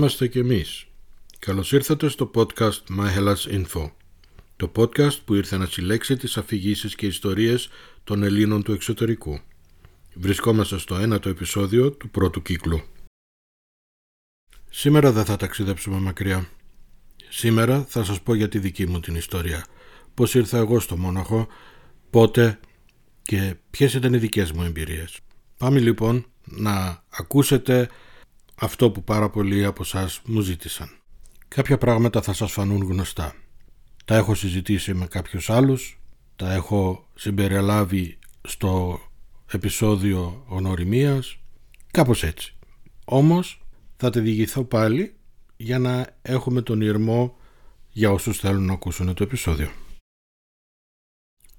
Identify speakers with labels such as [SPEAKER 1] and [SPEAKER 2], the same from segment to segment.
[SPEAKER 1] Να είμαστε κι εμείς. Καλώς ήρθατε στο podcast My Hellas Info. Το podcast που ήρθε να συλλέξει τις αφηγήσεις και ιστορίες των Ελλήνων του εξωτερικού. Βρισκόμαστε στο ένατο επεισόδιο του πρώτου κύκλου. Σήμερα δεν θα ταξιδέψουμε μακριά. Σήμερα θα σας πω για τη δική μου την ιστορία. Πώς ήρθα εγώ στο Μόναχο, πότε και ποιες ήταν οι δικές μου εμπειρίες. Πάμε λοιπόν να ακούσετε αυτό που πάρα πολλοί από εσάς μου ζήτησαν. Κάποια πράγματα θα σας φανούν γνωστά. Τα έχω συζητήσει με κάποιους άλλους, τα έχω συμπεριλάβει στο επεισόδιο γνωριμίας, κάπως έτσι. Όμως θα τη διηγηθώ πάλι για να έχουμε τον ήρμο για όσους θέλουν να ακούσουν το επεισόδιο.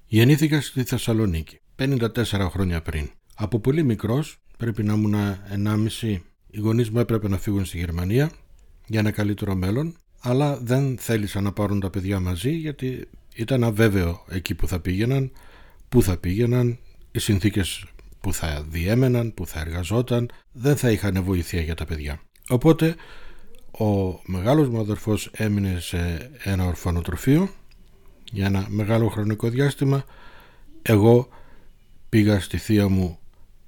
[SPEAKER 1] Γεννήθηκα στη Θεσσαλονίκη, 54 χρόνια πριν. Από πολύ μικρός, πρέπει να ήμουν 1,5 οι γονείς μου έπρεπε να φύγουν στη Γερμανία για ένα καλύτερο μέλλον, αλλά δεν θέλησαν να πάρουν τα παιδιά μαζί γιατί ήταν αβέβαιο εκεί που θα πήγαιναν, που θα πήγαιναν, οι συνθήκες που θα διέμεναν, που θα εργαζόταν, δεν θα είχαν βοήθεια για τα παιδιά. Οπότε ο μεγάλος μου αδερφός έμεινε σε ένα ορφανοτροφείο για ένα μεγάλο χρονικό διάστημα. Εγώ πήγα στη θεία μου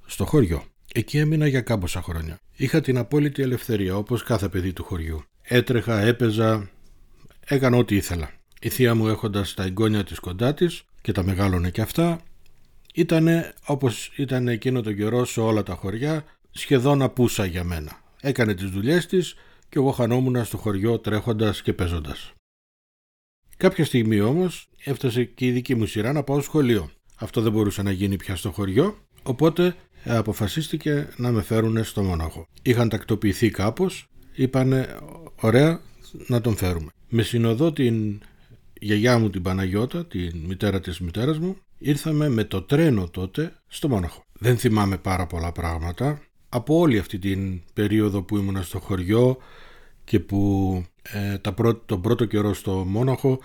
[SPEAKER 1] στο χωριό. Εκεί έμεινα για κάμποσα χρόνια. Είχα την απόλυτη ελευθερία όπως κάθε παιδί του χωριού. Έτρεχα, έπαιζα, έκανα ό,τι ήθελα. Η θεία μου έχοντας τα εγγόνια της κοντά της και τα μεγάλωνε και αυτά, ήτανε όπως ήταν εκείνο το καιρό σε όλα τα χωριά, σχεδόν απούσα για μένα. Έκανε τις δουλειές της και εγώ χανόμουν στο χωριό τρέχοντας και παίζοντας. Κάποια στιγμή όμως έφτασε και η δική μου σειρά να πάω σχολείο. Αυτό δεν μπορούσε να γίνει πια στο χωριό, οπότε αποφασίστηκε να με φέρουν στο Μόναχο. Είχαν τακτοποιηθεί κάπως, είπανε ωραία να τον φέρουμε. Με συνοδό την γιαγιά μου την Παναγιώτα, την μητέρα της μητέρας μου, ήρθαμε με το τρένο τότε στο Μόναχο. Δεν θυμάμαι πάρα πολλά πράγματα. Από όλη αυτή την περίοδο που ήμουν στο χωριό και που ε, τα τον πρώτο καιρό στο Μόναχο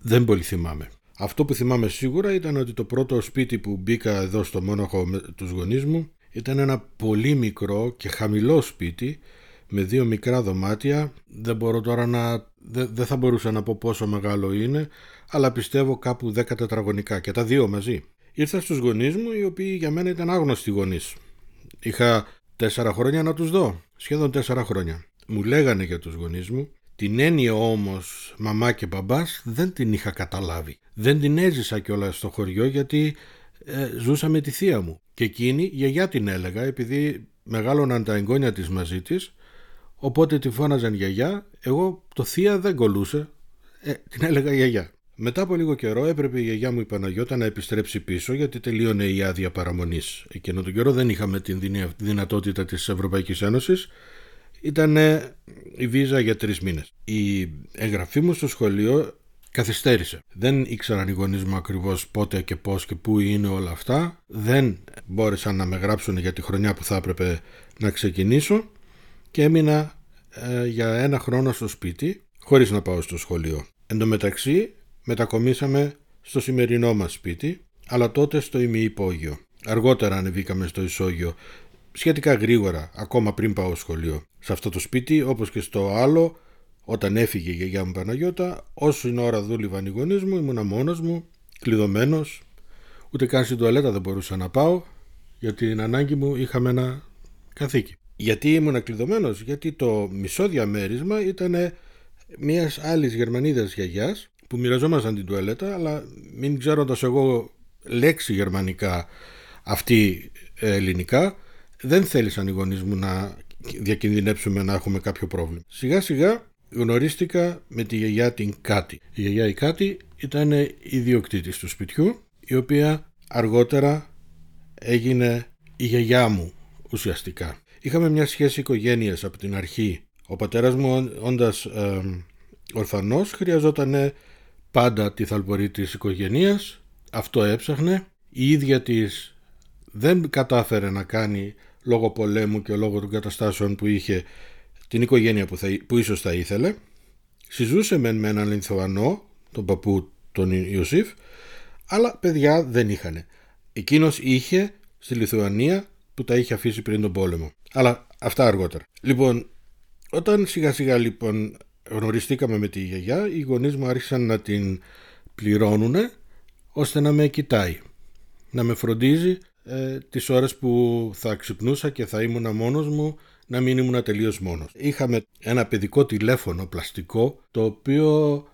[SPEAKER 1] δεν πολύ θυμάμαι. Αυτό που θυμάμαι σίγουρα ήταν ότι το πρώτο σπίτι που μπήκα εδώ στο Μόναχο με τους γονείς μου ήταν ένα πολύ μικρό και χαμηλό σπίτι με δύο μικρά δωμάτια. Δεν μπορώ τώρα να... Δεν θα μπορούσα να πω πόσο μεγάλο είναι, αλλά πιστεύω κάπου 10 τετραγωνικά και τα δύο μαζί. Ήρθα στους γονείς μου, οι οποίοι για μένα ήταν άγνωστοι γονείς. Είχα τέσσερα χρόνια να τους δω, σχεδόν τέσσερα χρόνια. Μου λέγανε για τους γονείς μου την έννοια όμως μαμά και μπαμπάς δεν την είχα καταλάβει. Δεν την έζησα κιόλας στο χωριό γιατί ε, ζούσα με τη θεία μου. Και εκείνη γιαγιά την έλεγα επειδή μεγάλωναν τα εγγόνια της μαζί της οπότε τη φώναζαν γιαγιά, εγώ το θεία δεν κολούσε, ε, την έλεγα γιαγιά. Μετά από λίγο καιρό έπρεπε η γιαγιά μου η Παναγιώτα να επιστρέψει πίσω γιατί τελείωνε η άδεια παραμονής. Εκείνο τον καιρό δεν είχαμε την δυνατότητα της Ευρωπαϊκής Ένωσης ήταν η βίζα για τρεις μήνες. Η εγγραφή μου στο σχολείο καθυστέρησε. Δεν ήξεραν οι γονείς μου ακριβώς πότε και πώς και πού είναι όλα αυτά. Δεν μπόρεσαν να με γράψουν για τη χρονιά που θα έπρεπε να ξεκινήσω και έμεινα ε, για ένα χρόνο στο σπίτι χωρίς να πάω στο σχολείο. Εν τω μεταξύ μετακομίσαμε στο σημερινό μας σπίτι αλλά τότε στο ημιυπόγειο. Αργότερα ανεβήκαμε στο ισόγειο σχετικά γρήγορα, ακόμα πριν πάω σχολείο. Σε αυτό το σπίτι, όπως και στο άλλο, όταν έφυγε η γιαγιά μου Παναγιώτα, όσο είναι ώρα δούλευαν οι γονείς μου, ήμουνα μόνος μου, κλειδωμένος, ούτε καν στην τουαλέτα δεν μπορούσα να πάω, γιατί την ανάγκη μου είχαμε ένα καθήκη. Γιατί ήμουν κλειδωμένος, γιατί το μισό διαμέρισμα ήταν μιας άλλης Γερμανίδας γιαγιάς που μοιραζόμασταν την τουαλέτα, αλλά μην ξέροντας εγώ λέξη γερμανικά αυτή ε, ελληνικά, δεν θέλησαν οι γονείς μου να διακινδυνεύσουμε να έχουμε κάποιο πρόβλημα. Σιγά σιγά γνωρίστηκα με τη γιαγιά την Κάτι. Η γιαγιά η Κάτι ήταν η ιδιοκτήτης του σπιτιού, η οποία αργότερα έγινε η γιαγιά μου ουσιαστικά. Είχαμε μια σχέση οικογένειας από την αρχή. Ο πατέρας μου όντας ε, ορφανός χρειαζόταν πάντα τη θαλπορή της οικογένειας. Αυτό έψαχνε. Η ίδια της δεν κατάφερε να κάνει λόγω πολέμου και λόγω των καταστάσεων που είχε την οικογένεια που, θα, που ίσως θα ήθελε. Συζούσε μεν με έναν Λινθωανό, τον παππού τον Ιωσήφ, αλλά παιδιά δεν είχαν. Εκείνος είχε στη Λιθουανία που τα είχε αφήσει πριν τον πόλεμο. Αλλά αυτά αργότερα. Λοιπόν, Όταν σιγά σιγά λοιπόν γνωριστήκαμε με τη γιαγιά, οι γονείς μου άρχισαν να την πληρώνουν ώστε να με κοιτάει, να με φροντίζει ε, τις ώρες που θα ξυπνούσα και θα ήμουν μόνος μου να μην ήμουν τελείως μόνος. Είχαμε ένα παιδικό τηλέφωνο πλαστικό το οποίο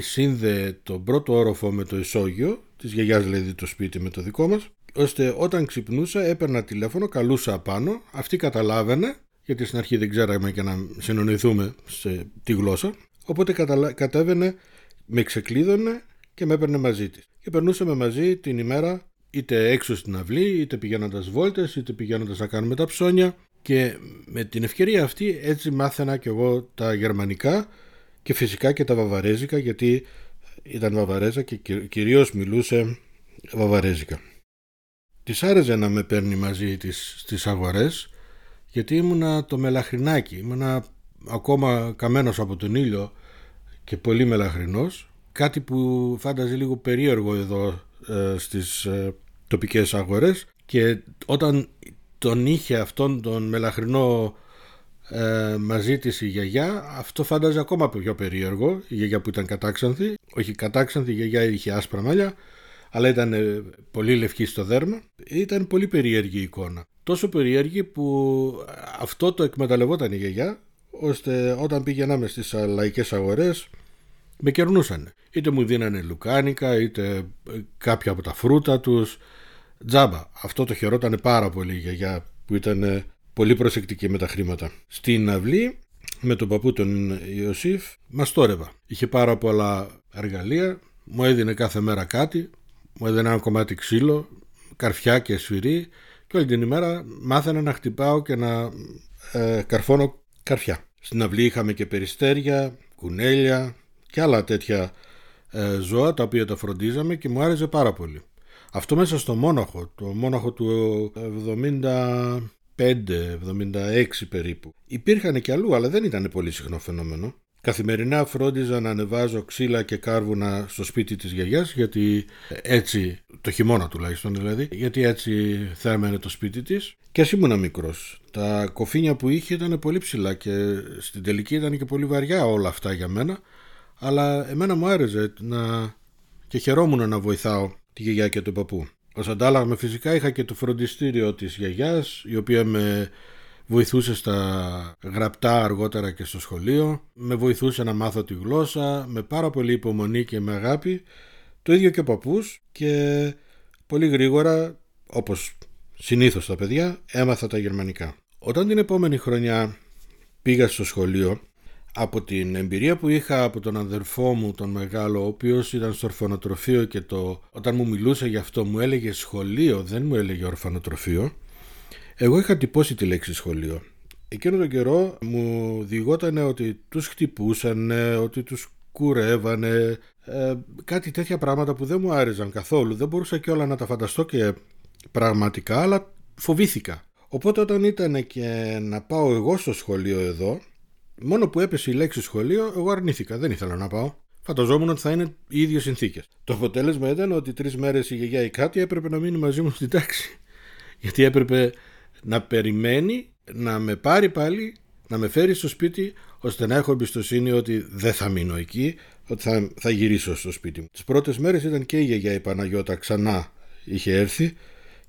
[SPEAKER 1] σύνδεε τον πρώτο όροφο με το ισόγειο της γιαγιάς δηλαδή το σπίτι με το δικό μας ώστε όταν ξυπνούσα έπαιρνα τηλέφωνο, καλούσα απάνω, αυτή καταλάβαινε γιατί στην αρχή δεν ξέραμε και να συνονιθούμε σε τη γλώσσα οπότε κατέβαινε, με ξεκλείδωνε και με έπαιρνε μαζί της. Και περνούσαμε μαζί την ημέρα είτε έξω στην αυλή, είτε πηγαίνοντας βόλτες, είτε πηγαίνοντας να κάνουμε τα ψώνια και με την ευκαιρία αυτή έτσι μάθαινα και εγώ τα γερμανικά και φυσικά και τα βαβαρέζικα γιατί ήταν βαβαρέζα και κυρίως μιλούσε βαβαρέζικα. Της άρεσε να με παίρνει μαζί της στις αγορές γιατί ήμουνα το μελαχρινάκι, ήμουνα ακόμα καμένος από τον ήλιο και πολύ μελαχρινός κάτι που φάνταζε λίγο περίεργο εδώ ε, στις ε, τοπικές αγορές και όταν τον είχε αυτόν τον μελαχρινό ε, μαζί της η γιαγιά αυτό φάνταζε ακόμα πιο περίεργο. Η γιαγιά που ήταν κατάξανθη όχι κατάξανθη η γιαγιά είχε άσπρα μαλλιά αλλά ήταν ε, πολύ λευκή στο δέρμα. Ήταν πολύ περίεργη η εικόνα. Τόσο περίεργη που αυτό το εκμεταλλευόταν η γιαγιά ώστε όταν πήγαιναμε στις λαϊκές αγορές με κερνούσαν είτε μου δίνανε λουκάνικα είτε ε, κάποια από τα φρούτα τους τζάμπα. Αυτό το χαιρόταν πάρα πολύ η γιαγιά που ήταν πολύ προσεκτική με τα χρήματα. Στην αυλή με τον παππού τον Ιωσήφ μας τόρευα. Είχε πάρα πολλά εργαλεία, μου έδινε κάθε μέρα κάτι, μου έδινε ένα κομμάτι ξύλο, καρφιά και σφυρί και όλη την ημέρα μάθαινα να χτυπάω και να ε, καρφώνω καρφιά. Στην αυλή είχαμε και περιστέρια, κουνέλια και άλλα τέτοια ε, ζώα τα οποία τα φροντίζαμε και μου άρεσε πάρα πολύ. Αυτό μέσα στο Μόναχο, το Μόναχο του 75-76 περίπου. Υπήρχαν και αλλού, αλλά δεν ήταν πολύ συχνό φαινόμενο. Καθημερινά φρόντιζα να ανεβάζω ξύλα και κάρβουνα στο σπίτι της γιαγιάς γιατί έτσι, το χειμώνα τουλάχιστον δηλαδή, γιατί έτσι θέρμενε το σπίτι της και ας ήμουν μικρός. Τα κοφίνια που είχε ήταν πολύ ψηλά και στην τελική ήταν και πολύ βαριά όλα αυτά για μένα αλλά εμένα μου άρεσε να... και χαιρόμουν να βοηθάω τη γιαγιά και τον παππού. Ω αντάλλαγμα φυσικά είχα και το φροντιστήριο της γιαγιάς η οποία με βοηθούσε στα γραπτά αργότερα και στο σχολείο, με βοηθούσε να μάθω τη γλώσσα με πάρα πολύ υπομονή και με αγάπη, το ίδιο και ο παππούς και πολύ γρήγορα όπως συνήθως τα παιδιά έμαθα τα γερμανικά. Όταν την επόμενη χρονιά πήγα στο σχολείο από την εμπειρία που είχα από τον αδερφό μου τον μεγάλο ο οποίος ήταν στο ορφανοτροφείο και το, όταν μου μιλούσε γι' αυτό μου έλεγε σχολείο δεν μου έλεγε ορφανοτροφείο. Εγώ είχα τυπώσει τη λέξη σχολείο. Εκείνο τον καιρό μου διηγόταν ότι τους χτυπούσαν ότι τους κουρεύανε ε, κάτι τέτοια πράγματα που δεν μου άρεσαν καθόλου. Δεν μπορούσα και όλα να τα φανταστώ και πραγματικά αλλά φοβήθηκα. Οπότε όταν ήταν και να πάω εγώ στο σχολείο εδώ Μόνο που έπεσε η λέξη σχολείο, εγώ αρνήθηκα. Δεν ήθελα να πάω. Φανταζόμουν ότι θα είναι οι ίδιες συνθήκες. Το αποτέλεσμα ήταν ότι τρεις μέρες η γιαγιά η κάτι έπρεπε να μείνει μαζί μου στην τάξη. Γιατί έπρεπε να περιμένει να με πάρει πάλι, να με φέρει στο σπίτι, ώστε να έχω εμπιστοσύνη ότι δεν θα μείνω εκεί, ότι θα, θα γυρίσω στο σπίτι μου. Τις πρώτες μέρες ήταν και η γιαγιά η Παναγιώτα ξανά είχε έρθει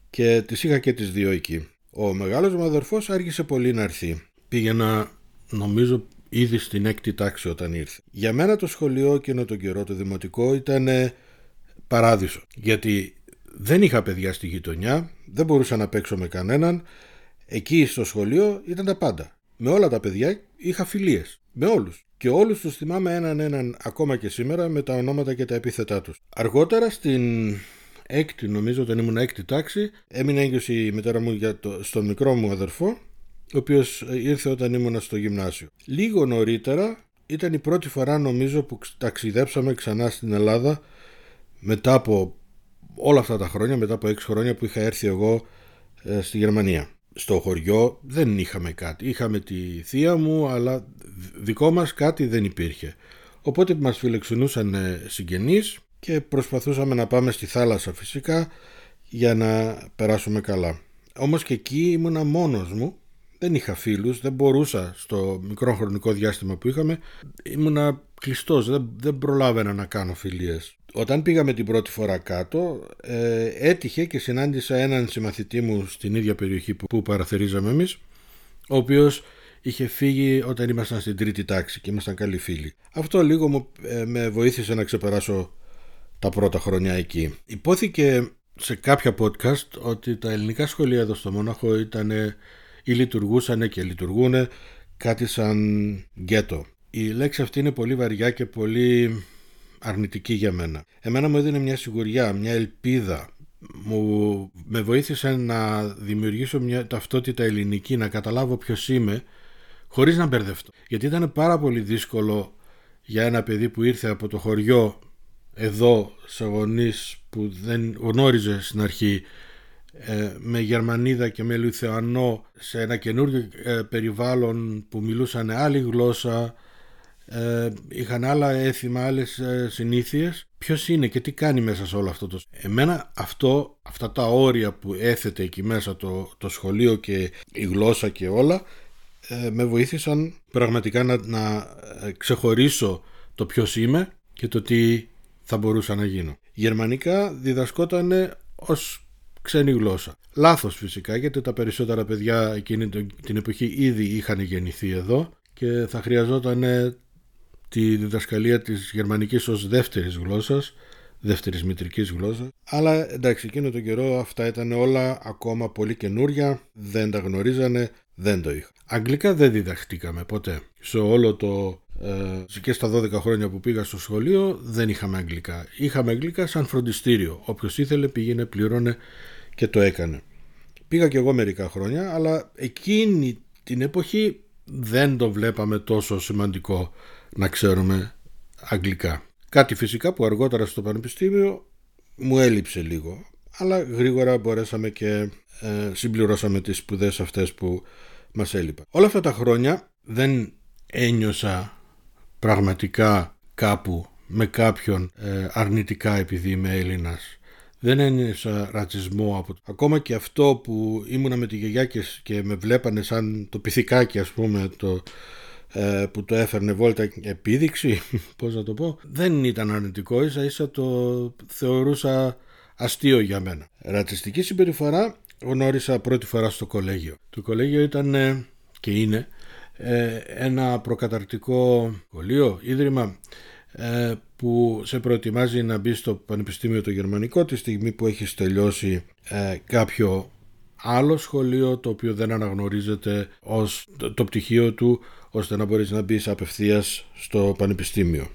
[SPEAKER 1] και τις είχα και τις δύο εκεί. Ο μεγάλος μου αδερφός άργησε πολύ να έρθει. Πήγαινα νομίζω ήδη στην έκτη τάξη όταν ήρθε. Για μένα το σχολείο εκείνο τον καιρό το δημοτικό ήταν παράδεισο γιατί δεν είχα παιδιά στη γειτονιά, δεν μπορούσα να παίξω με κανέναν. Εκεί στο σχολείο ήταν τα πάντα. Με όλα τα παιδιά είχα φιλίες. Με όλους. Και όλους τους θυμάμαι έναν έναν ακόμα και σήμερα με τα ονόματα και τα επίθετά τους. Αργότερα στην έκτη νομίζω όταν ήμουν έκτη τάξη έμεινε έγκυος η μητέρα μου για το, στον μικρό μου αδερφό ο οποίος ήρθε όταν ήμουν στο γυμνάσιο. Λίγο νωρίτερα ήταν η πρώτη φορά νομίζω που ταξιδέψαμε ξανά στην Ελλάδα μετά από όλα αυτά τα χρόνια, μετά από έξι χρόνια που είχα έρθει εγώ ε, στη Γερμανία. Στο χωριό δεν είχαμε κάτι. Είχαμε τη θεία μου, αλλά δικό μας κάτι δεν υπήρχε. Οπότε μας φιλεξενούσαν συγγενείς και προσπαθούσαμε να πάμε στη θάλασσα φυσικά για να περάσουμε καλά. Όμως και εκεί ήμουνα μόνος μου δεν είχα φίλους, δεν μπορούσα στο μικρό χρονικό διάστημα που είχαμε, ήμουνα κλειστός, δεν, δεν προλάβαινα να κάνω φιλίες. Όταν πήγαμε την πρώτη φορά κάτω, ε, έτυχε και συνάντησα έναν συμμαθητή μου στην ίδια περιοχή που, που παραθερίζαμε εμείς, ο οποίος είχε φύγει όταν ήμασταν στην τρίτη τάξη και ήμασταν καλοί φίλοι. Αυτό λίγο μου, ε, με βοήθησε να ξεπεράσω τα πρώτα χρόνια εκεί. Υπόθηκε σε κάποια podcast ότι τα ελληνικά σχολεία εδώ στο Μόναχο ήταν ή λειτουργούσαν και λειτουργούν κάτι σαν γκέτο. Η λέξη αυτή είναι πολύ βαριά και πολύ αρνητική για μένα. Εμένα μου έδινε μια σιγουριά, μια ελπίδα. Μου, με βοήθησε να δημιουργήσω μια ταυτότητα ελληνική, να καταλάβω ποιος είμαι, χωρίς να μπερδευτώ. Γιατί ήταν πάρα πολύ δύσκολο για ένα παιδί που ήρθε από το χωριό εδώ σε γονείς που δεν γνώριζε στην αρχή ε, με Γερμανίδα και με Λουθεανό σε ένα καινούργιο ε, περιβάλλον που μιλούσαν άλλη γλώσσα ε, είχαν άλλα έθιμα, άλλες συνήθειες ποιος είναι και τι κάνει μέσα σε όλο αυτό το εμένα αυτό, αυτά τα όρια που έθετε εκεί μέσα το, το σχολείο και η γλώσσα και όλα με βοήθησαν πραγματικά να, να ξεχωρίσω το ποιος είμαι και το τι θα μπορούσα να γίνω. Γερμανικά διδασκόταν ως ξένη γλώσσα. Λάθος φυσικά γιατί τα περισσότερα παιδιά εκείνη την εποχή ήδη είχαν γεννηθεί εδώ και θα χρειαζόταν τη διδασκαλία της γερμανικής ως δεύτερης γλώσσας δεύτερης μητρικής γλώσσας. Αλλά εντάξει, εκείνο τον καιρό αυτά ήταν όλα ακόμα πολύ καινούρια, δεν τα γνωρίζανε, δεν το είχα. Αγγλικά δεν διδαχτήκαμε ποτέ. Σε όλο το ε, και στα 12 χρόνια που πήγα στο σχολείο δεν είχαμε αγγλικά. Είχαμε αγγλικά σαν φροντιστήριο. Όποιος ήθελε πήγαινε, πλήρωνε και το έκανε. Πήγα και εγώ μερικά χρόνια, αλλά εκείνη την εποχή δεν το βλέπαμε τόσο σημαντικό να ξέρουμε αγγλικά. Κάτι φυσικά που αργότερα στο πανεπιστήμιο μου έλειψε λίγο, αλλά γρήγορα μπορέσαμε και ε, συμπληρώσαμε τις σπουδές αυτές που μας έλειπαν. Όλα αυτά τα χρόνια δεν ένιωσα πραγματικά κάπου με κάποιον ε, αρνητικά επειδή είμαι Έλληνας δεν ένιωσα ρατσισμό από Ακόμα και αυτό που ήμουνα με τη γιαγιά και, και με βλέπανε σαν το πυθικάκι ας πούμε το, ε, που το έφερνε βόλτα επίδειξη, πώς να το πω, δεν ήταν αρνητικό, ίσα ίσα το θεωρούσα αστείο για μένα. Ρατσιστική συμπεριφορά γνώρισα πρώτη φορά στο κολέγιο. Το κολέγιο ήταν ε, και είναι ε, ένα προκαταρτικό σχολείο, ίδρυμα ε, που σε προετοιμάζει να μπει στο Πανεπιστήμιο το Γερμανικό τη στιγμή που έχεις τελειώσει ε, κάποιο άλλο σχολείο το οποίο δεν αναγνωρίζεται ως το, πτυχίο του ώστε να μπορείς να μπεις απευθείας στο Πανεπιστήμιο.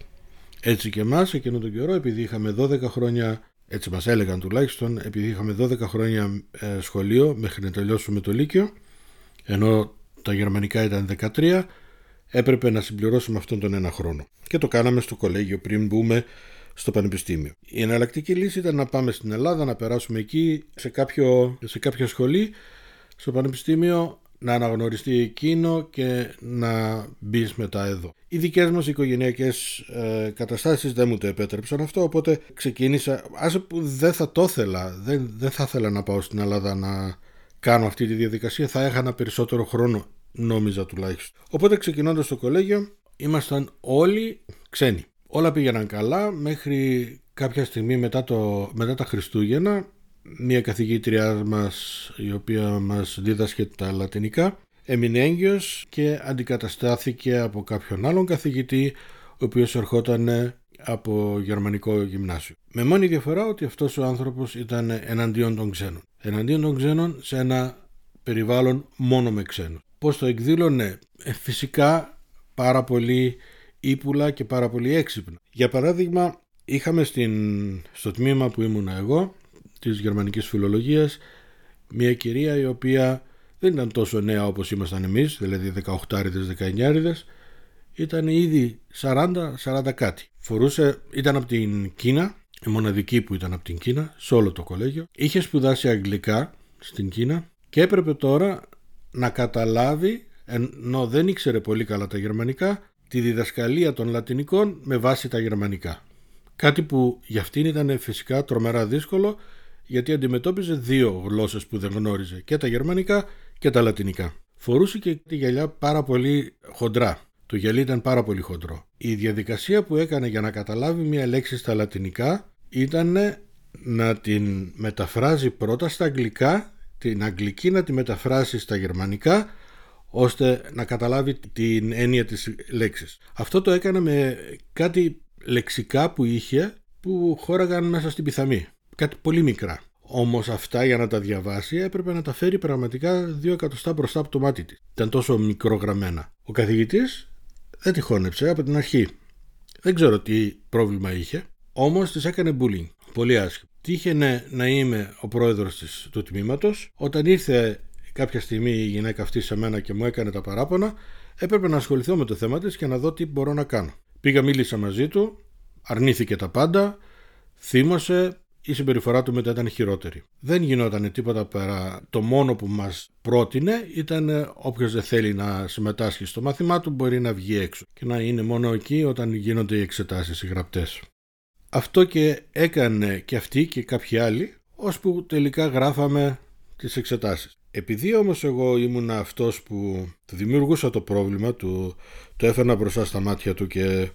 [SPEAKER 1] Έτσι και εμάς εκείνο τον καιρό επειδή είχαμε 12 χρόνια έτσι μας έλεγαν τουλάχιστον επειδή είχαμε 12 χρόνια ε, σχολείο μέχρι να τελειώσουμε το Λύκειο ενώ τα γερμανικά ήταν 13 έπρεπε να συμπληρώσουμε αυτόν τον ένα χρόνο. Και το κάναμε στο κολέγιο πριν μπούμε στο πανεπιστήμιο. Η εναλλακτική λύση ήταν να πάμε στην Ελλάδα, να περάσουμε εκεί σε κάποιο, σε κάποια σχολή, στο πανεπιστήμιο, να αναγνωριστεί εκείνο και να μπεις μετά εδώ. Οι δικές μας οικογενειακές ε, καταστάσεις δεν μου το επέτρεψαν αυτό, οπότε ξεκίνησα, άσε που δεν θα το ήθελα, δεν, δεν θα ήθελα να πάω στην Ελλάδα να κάνω αυτή τη διαδικασία, θα έχανα περισσότερο χρόνο νόμιζα τουλάχιστον. Οπότε ξεκινώντας το κολέγιο ήμασταν όλοι ξένοι. Όλα πήγαιναν καλά μέχρι κάποια στιγμή μετά, το, μετά τα Χριστούγεννα μια καθηγήτρια μας η οποία μας δίδασκε τα λατινικά έμεινε έγκυος και αντικαταστάθηκε από κάποιον άλλον καθηγητή ο οποίος ερχόταν από γερμανικό γυμνάσιο. Με μόνη διαφορά ότι αυτός ο άνθρωπος ήταν εναντίον των ξένων. Εναντίον των ξένων σε ένα περιβάλλον μόνο με ξένους πώς το εκδήλωνε ε, φυσικά πάρα πολύ ύπουλα και πάρα πολύ έξυπνα. Για παράδειγμα είχαμε στην, στο τμήμα που ήμουν εγώ της γερμανικής φιλολογίας μια κυρία η οποία δεν ήταν τόσο νέα όπως ήμασταν εμείς, δηλαδή 18-19 ήταν ήδη 40-40 κάτι. Φορούσε, ήταν από την Κίνα, η μοναδική που ήταν από την Κίνα, σε όλο το κολέγιο. Είχε σπουδάσει αγγλικά στην Κίνα και έπρεπε τώρα να καταλάβει, ενώ δεν ήξερε πολύ καλά τα γερμανικά, τη διδασκαλία των λατινικών με βάση τα γερμανικά. Κάτι που για αυτήν ήταν φυσικά τρομερά δύσκολο γιατί αντιμετώπιζε δύο γλώσσες που δεν γνώριζε και τα γερμανικά και τα λατινικά. φορούσε και τη γυαλιά πάρα πολύ χοντρά. Το γυαλί ήταν πάρα πολύ χοντρό. Η διαδικασία που έκανε για να καταλάβει μια λέξη στα λατινικά ήταν να την μεταφράζει πρώτα στα αγγλικά, την αγγλική να τη μεταφράσει στα γερμανικά, ώστε να καταλάβει την έννοια της λέξης. Αυτό το έκανε με κάτι λεξικά που είχε που χώραγαν μέσα στην πιθαμή. Κάτι πολύ μικρά. Όμως αυτά για να τα διαβάσει έπρεπε να τα φέρει πραγματικά δύο εκατοστά μπροστά από το μάτι της. Ήταν τόσο μικρογραμμένα. Ο καθηγητής δεν τη χώνεψε από την αρχή. Δεν ξέρω τι πρόβλημα είχε, όμως της έκανε bullying. Πολύ άσχημο. Τύχε να είμαι ο πρόεδρος του τμήματος. Όταν ήρθε κάποια στιγμή η γυναίκα αυτή σε μένα και μου έκανε τα παράπονα, έπρεπε να ασχοληθώ με το θέμα της και να δω τι μπορώ να κάνω. Πήγα, μίλησα μαζί του, αρνήθηκε τα πάντα, θύμωσε, η συμπεριφορά του μετά ήταν χειρότερη. Δεν γινόταν τίποτα πέρα. Το μόνο που μας πρότεινε ήταν όποιος δεν θέλει να συμμετάσχει στο μάθημά του μπορεί να βγει έξω και να είναι μόνο εκεί όταν γίνονται οι εξετάσεις οι γραπτές. Αυτό και έκανε και αυτή και κάποιοι άλλοι, ώσπου τελικά γράφαμε τις εξετάσεις. Επειδή όμως εγώ ήμουν αυτός που του δημιουργούσα το πρόβλημα, του, το έφερνα μπροστά στα μάτια του και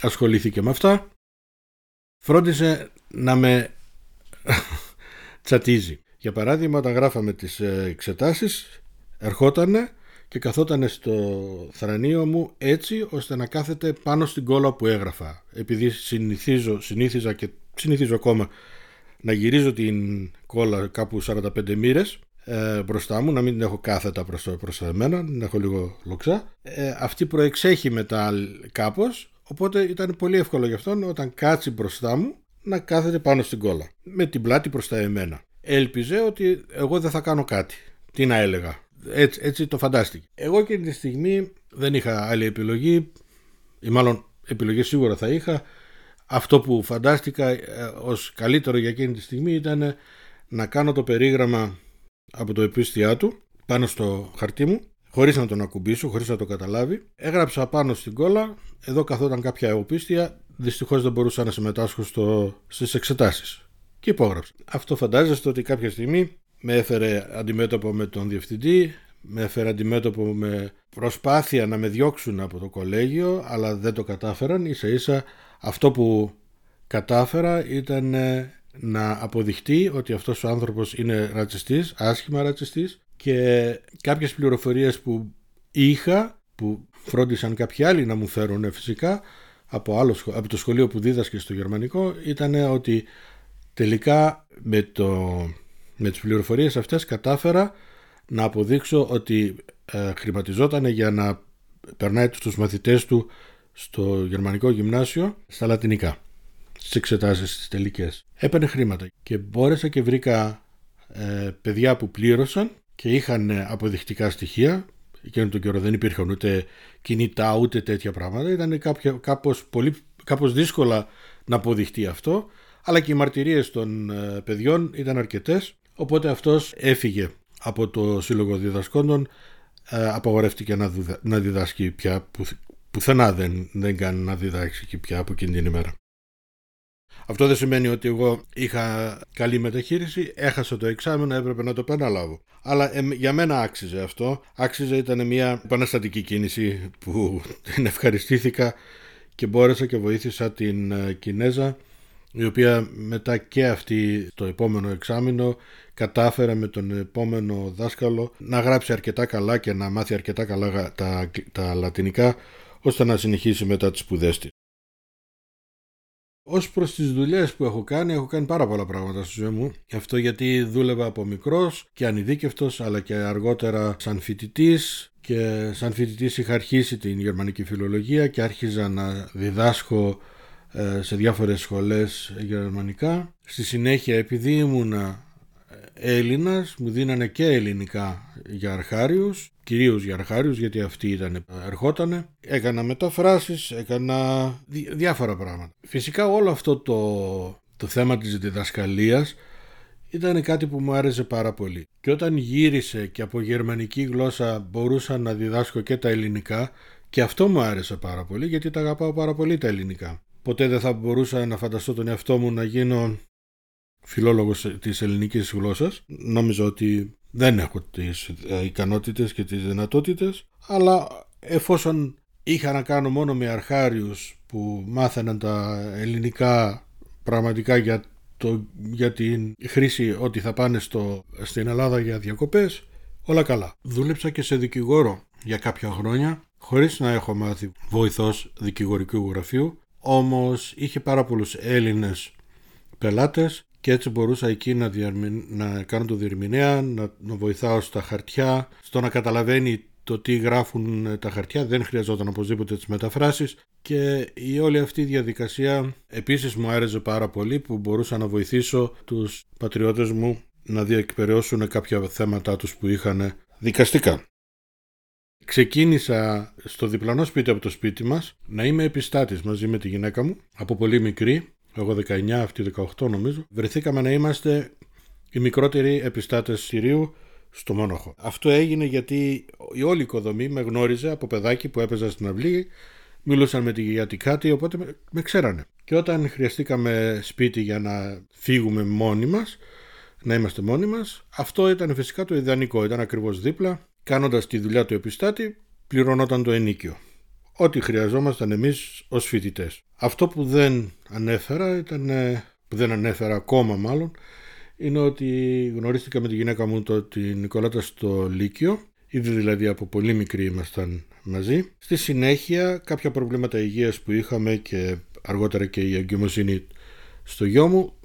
[SPEAKER 1] ασχολήθηκε με αυτά, φρόντισε να με τσατίζει. Για παράδειγμα, όταν γράφαμε τις ε, εξετάσεις, ερχότανε και καθότανε στο θρανίο μου έτσι ώστε να κάθεται πάνω στην κόλλα που έγραφα. Επειδή συνηθίζω, συνήθιζα και συνηθίζω ακόμα να γυρίζω την κόλλα κάπου 45 μοίρες ε, μπροστά μου, να μην την έχω κάθετα προς, προς εμένα, να έχω λίγο λοξά. Ε, αυτή προεξέχει μετά κάπως, οπότε ήταν πολύ εύκολο γι' αυτόν όταν κάτσει μπροστά μου να κάθεται πάνω στην κόλλα, με την πλάτη προς τα εμένα. Έλπιζε ότι εγώ δεν θα κάνω κάτι. Τι να έλεγα. Έτσι, έτσι το φαντάστηκε. Εγώ εκείνη τη στιγμή δεν είχα άλλη επιλογή, ή μάλλον επιλογή σίγουρα θα είχα. Αυτό που φαντάστηκα ε, ως καλύτερο για εκείνη τη στιγμή ήταν να κάνω το περίγραμμα από το επίστια του πάνω στο χαρτί μου χωρίς να τον ακουμπήσω, χωρίς να το καταλάβει. Έγραψα πάνω στην κόλλα, εδώ καθόταν κάποια οπίστια, δυστυχώς δεν μπορούσα να συμμετάσχω στο, στις εξετάσεις. Και υπόγραψα. Αυτό φαντάζεστε ότι κάποια στιγμή με έφερε αντιμέτωπο με τον διευθυντή, με έφερε αντιμέτωπο με προσπάθεια να με διώξουν από το κολέγιο, αλλά δεν το κατάφεραν. Ίσα ίσα αυτό που κατάφερα ήταν ε, να αποδειχτεί ότι αυτός ο άνθρωπος είναι ρατσιστής, άσχημα ρατσιστής και κάποιες πληροφορίες που είχα, που φρόντισαν κάποιοι άλλοι να μου φέρουν φυσικά, από, άλλο, από το σχολείο που δίδασκε στο γερμανικό ήταν ότι τελικά με, το, με τις πληροφορίες αυτές κατάφερα να αποδείξω ότι ε, χρηματιζόταν για να περνάει τους μαθητές του στο γερμανικό γυμνάσιο στα λατινικά στις εξετάσεις τις τελικές. Έπαιρνε χρήματα και μπόρεσα και βρήκα ε, παιδιά που πλήρωσαν και είχαν αποδεικτικά στοιχεία εκείνο τον καιρό δεν υπήρχαν ούτε κινητά ούτε τέτοια πράγματα. Ήταν κάπως, πολύ, κάπως δύσκολα να αποδειχτεί αυτό, αλλά και οι μαρτυρίες των ε, παιδιών ήταν αρκετές, οπότε αυτός έφυγε από το Σύλλογο Διδασκόντων, ε, απαγορεύτηκε να, να διδάσκει πια, που, πουθενά δεν, δεν κάνει να διδάξει πια από εκείνη την ημέρα. Αυτό δεν σημαίνει ότι εγώ είχα καλή μεταχείριση, έχασα το εξάμεινο, έπρεπε να το επαναλάβω. Αλλά για μένα άξιζε αυτό. Άξιζε, ήταν μια επαναστατική κίνηση που την ευχαριστήθηκα και μπόρεσα και βοήθησα την ε, Κινέζα η οποία μετά και αυτή το επόμενο εξάμεινο κατάφερε με τον επόμενο δάσκαλο να γράψει αρκετά καλά και να μάθει αρκετά καλά τα, τα λατινικά ώστε να συνεχίσει μετά τις σπουδές της. Ως προς τις δουλειές που έχω κάνει, έχω κάνει πάρα πολλά πράγματα στη ζωή μου. Αυτό γιατί δούλευα από μικρός και ανειδίκευτος, αλλά και αργότερα σαν φοιτητής. Και σαν φοιτητής είχα αρχίσει την γερμανική φιλολογία και άρχιζα να διδάσκω ε, σε διάφορες σχολές γερμανικά. Στη συνέχεια επειδή ήμουνα Έλληνας, μου δίνανε και ελληνικά για αρχάριους, κυρίως για αρχάριους γιατί αυτοί ήταν, ερχότανε. Έκανα μεταφράσεις, έκανα διάφορα πράγματα. Φυσικά όλο αυτό το, το θέμα της διδασκαλίας ήταν κάτι που μου άρεσε πάρα πολύ. Και όταν γύρισε και από γερμανική γλώσσα μπορούσα να διδάσκω και τα ελληνικά και αυτό μου άρεσε πάρα πολύ γιατί τα αγαπάω πάρα πολύ τα ελληνικά. Ποτέ δεν θα μπορούσα να φανταστώ τον εαυτό μου να γίνω φιλόλογος της ελληνικής γλώσσας. Νόμιζα ότι δεν έχω τις ε, ικανότητες και τις δυνατότητες, αλλά εφόσον είχα να κάνω μόνο με αρχάριους που μάθαιναν τα ελληνικά πραγματικά για, το, για την χρήση ότι θα πάνε στο, στην Ελλάδα για διακοπές, όλα καλά. Δούλεψα και σε δικηγόρο για κάποια χρόνια, χωρίς να έχω μάθει βοηθός δικηγορικού γραφείου, όμως είχε πάρα πολλούς Έλληνες πελάτες και έτσι μπορούσα εκεί να, να κάνω το διερμηνέα, να... να βοηθάω στα χαρτιά, στο να καταλαβαίνει το τι γράφουν τα χαρτιά, δεν χρειαζόταν οπωσδήποτε τις μεταφράσεις και η όλη αυτή η διαδικασία επίσης μου άρεσε πάρα πολύ που μπορούσα να βοηθήσω τους πατριώτες μου να διεκπαιρεώσουν κάποια θέματα τους που είχαν δικαστικά. Ξεκίνησα στο διπλανό σπίτι από το σπίτι μας να είμαι επιστάτης μαζί με τη γυναίκα μου από πολύ μικρή εγώ 19, αυτή 18 νομίζω, βρεθήκαμε να είμαστε οι μικρότεροι επιστάτες Συρίου στο Μόνοχο. Αυτό έγινε γιατί η όλη οικοδομή με γνώριζε από παιδάκι που έπαιζα στην αυλή, μιλούσαν με τη γιατί κάτι, οπότε με, ξέρανε. Και όταν χρειαστήκαμε σπίτι για να φύγουμε μόνοι μας, να είμαστε μόνοι μας, αυτό ήταν φυσικά το ιδανικό, ήταν ακριβώς δίπλα, κάνοντας τη δουλειά του επιστάτη, πληρωνόταν το ενίκιο ό,τι χρειαζόμασταν εμείς ως φοιτητές. Αυτό που δεν ανέφερα, ήταν, ε, που δεν ανέφερα ακόμα μάλλον, είναι ότι γνωρίστηκα με τη γυναίκα μου το, την Νικολάτα στο Λύκειο, ήδη δηλαδή από πολύ μικρή ήμασταν μαζί. Στη συνέχεια κάποια προβλήματα υγείας που είχαμε και αργότερα και η εγκυμοσύνη στο γιο μου ε,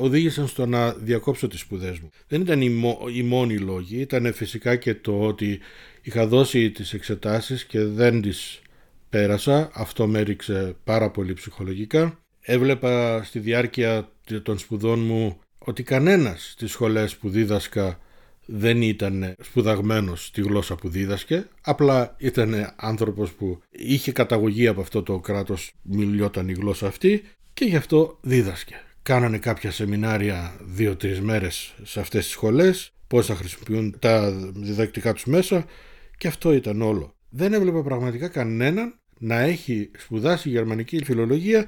[SPEAKER 1] οδήγησαν στο να διακόψω τις σπουδές μου. Δεν ήταν οι, μόνοι λόγοι, ήταν φυσικά και το ότι είχα δώσει τις εξετάσεις και δεν τις πέρασα, αυτό με έριξε πάρα πολύ ψυχολογικά. Έβλεπα στη διάρκεια των σπουδών μου ότι κανένας στις σχολές που δίδασκα δεν ήταν σπουδαγμένος στη γλώσσα που δίδασκε, απλά ήταν άνθρωπος που είχε καταγωγή από αυτό το κράτος, μιλιόταν η γλώσσα αυτή και γι' αυτό δίδασκε. Κάνανε κάποια σεμινάρια δύο-τρεις μέρες σε αυτές τις σχολές, πώς θα χρησιμοποιούν τα διδακτικά τους μέσα και αυτό ήταν όλο. Δεν έβλεπα πραγματικά κανέναν να έχει σπουδάσει γερμανική φιλολογία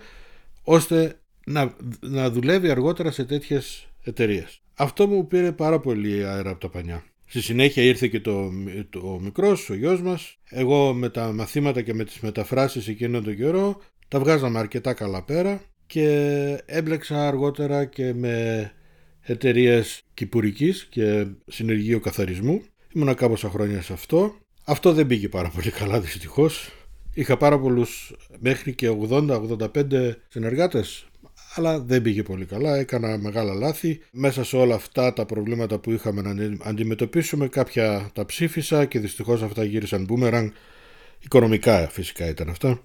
[SPEAKER 1] ώστε να, να δουλεύει αργότερα σε τέτοιες εταιρείες. Αυτό μου πήρε πάρα πολύ αέρα από τα πανιά. Στη συνέχεια ήρθε και το, το μικρός, ο γιος μας. Εγώ με τα μαθήματα και με τις μεταφράσεις εκείνο τον καιρό τα βγάζαμε αρκετά καλά πέρα και έμπλεξα αργότερα και με εταιρείες κυπουρικής και συνεργείο καθαρισμού. Ήμουνα κάμποσα χρόνια σε αυτό. Αυτό δεν πήγε πάρα πολύ καλά δυστυχώς. Είχα πάρα πολλούς μέχρι και 80-85 συνεργάτες αλλά δεν πήγε πολύ καλά, έκανα μεγάλα λάθη. Μέσα σε όλα αυτά τα προβλήματα που είχαμε να αντιμετωπίσουμε κάποια τα ψήφισα και δυστυχώς αυτά γύρισαν μπούμερανγκ, οικονομικά φυσικά ήταν αυτά,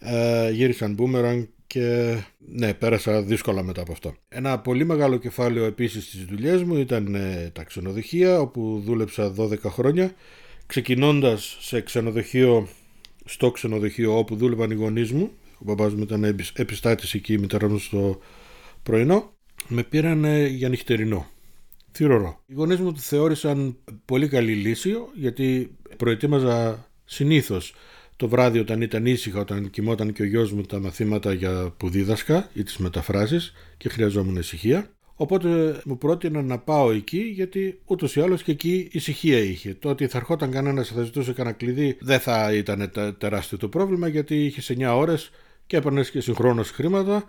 [SPEAKER 1] ε, γύρισαν μπούμερανγκ και ναι, πέρασα δύσκολα μετά από αυτό. Ένα πολύ μεγάλο κεφάλαιο επίσης στις δουλειές μου ήταν ε, τα ξενοδοχεία όπου δούλεψα 12 χρόνια ξεκινώντας σε ξενοδοχείο στο ξενοδοχείο όπου δούλευαν οι γονείς μου. Ο μπαμπάς μου ήταν επιστάτης εκεί, η μητέρα μου στο πρωινό. Με πήραν για νυχτερινό. Θηρορό. Οι γονείς μου το θεώρησαν πολύ καλή λύση γιατί προετοίμαζα συνήθως το βράδυ όταν ήταν ήσυχα, όταν κοιμόταν και ο γιος μου τα μαθήματα για που δίδασκα ή τις μεταφράσεις και χρειαζόμουν ησυχία. Οπότε μου πρότειναν να πάω εκεί γιατί ούτως ή άλλως και εκεί ησυχία είχε. Το ότι θα ερχόταν κανένας και θα ζητούσε κανένα κλειδί δεν θα ήταν τεράστιο το πρόβλημα γιατί είχε 9 ώρες και έπαιρνες και συγχρόνως χρήματα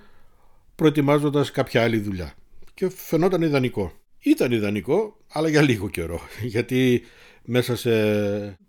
[SPEAKER 1] προετοιμάζοντας κάποια άλλη δουλειά. Και φαινόταν ιδανικό. Ήταν ιδανικό, αλλά για λίγο καιρό. Γιατί μέσα σε